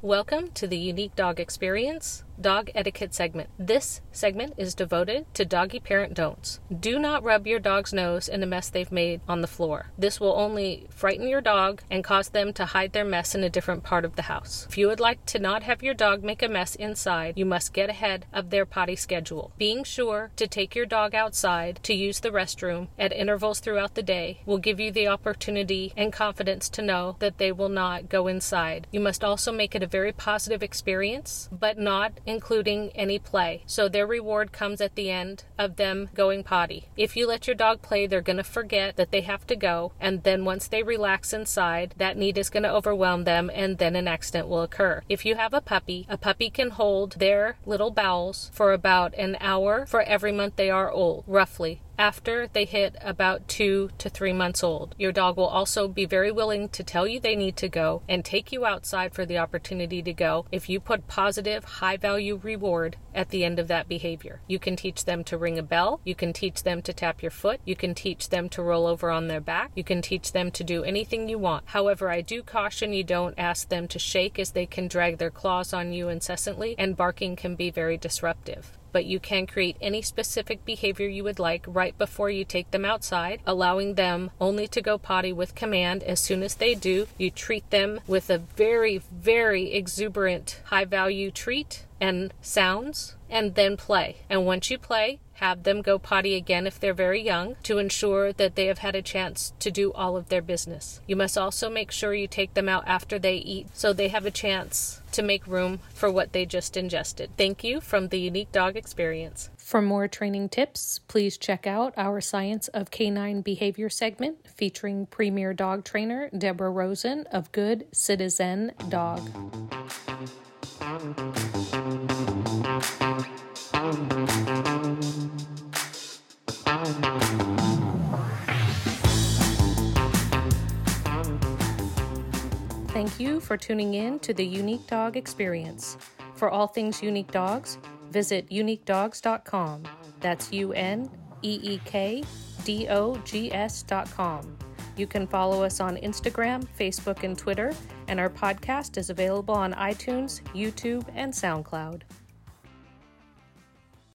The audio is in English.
Welcome to the Unique Dog Experience Dog Etiquette segment. This segment is devoted to doggy parent don'ts. Do not rub your dog's nose in a mess they've made on the floor. This will only frighten your dog and cause them to hide their mess in a different part of the house. If you would like to not have your dog make a mess inside, you must get ahead of their potty schedule. Being sure to take your dog outside to use the restroom at intervals throughout the day will give you the opportunity and confidence to know that they will not go inside. You must also make it a very positive experience, but not including any play. So their reward comes at the end of them going potty. If you let your dog play, they're going to forget that they have to go, and then once they relax inside, that need is going to overwhelm them, and then an accident will occur. If you have a puppy, a puppy can hold their little bowels for about an hour for every month they are old, roughly after they hit about two to three months old. Your dog will also be very willing to tell you they need to go and take you outside for the opportunity to go if you put positive, high value reward at the end of that behavior. You can teach them to ring a bell, you can teach them to tap your foot, you can teach them to roll over on their back, you can teach them to do anything you want. However, I do caution you don't ask them to shake as they can drag their claws on you incessantly and barking can be very disruptive but you can create any specific behavior you would like right before you take them outside, allowing them only to go potty with command. As soon as they do, you treat them with a very, very exuberant, high value treat and sounds, and then play. And once you play, have them go potty again if they're very young to ensure that they have had a chance to do all of their business. You must also make sure you take them out after they eat so they have a chance to make room for what they just ingested. Thank you from the Unique Dog Experience. For more training tips, please check out our Science of Canine Behavior segment featuring premier dog trainer Deborah Rosen of Good Citizen Dog. Thank you for tuning in to the Unique Dog Experience. For all things Unique Dogs, visit uneekdogs.com. That's U N E E K D O G S.com. You can follow us on Instagram, Facebook, and Twitter, and our podcast is available on iTunes, YouTube, and SoundCloud.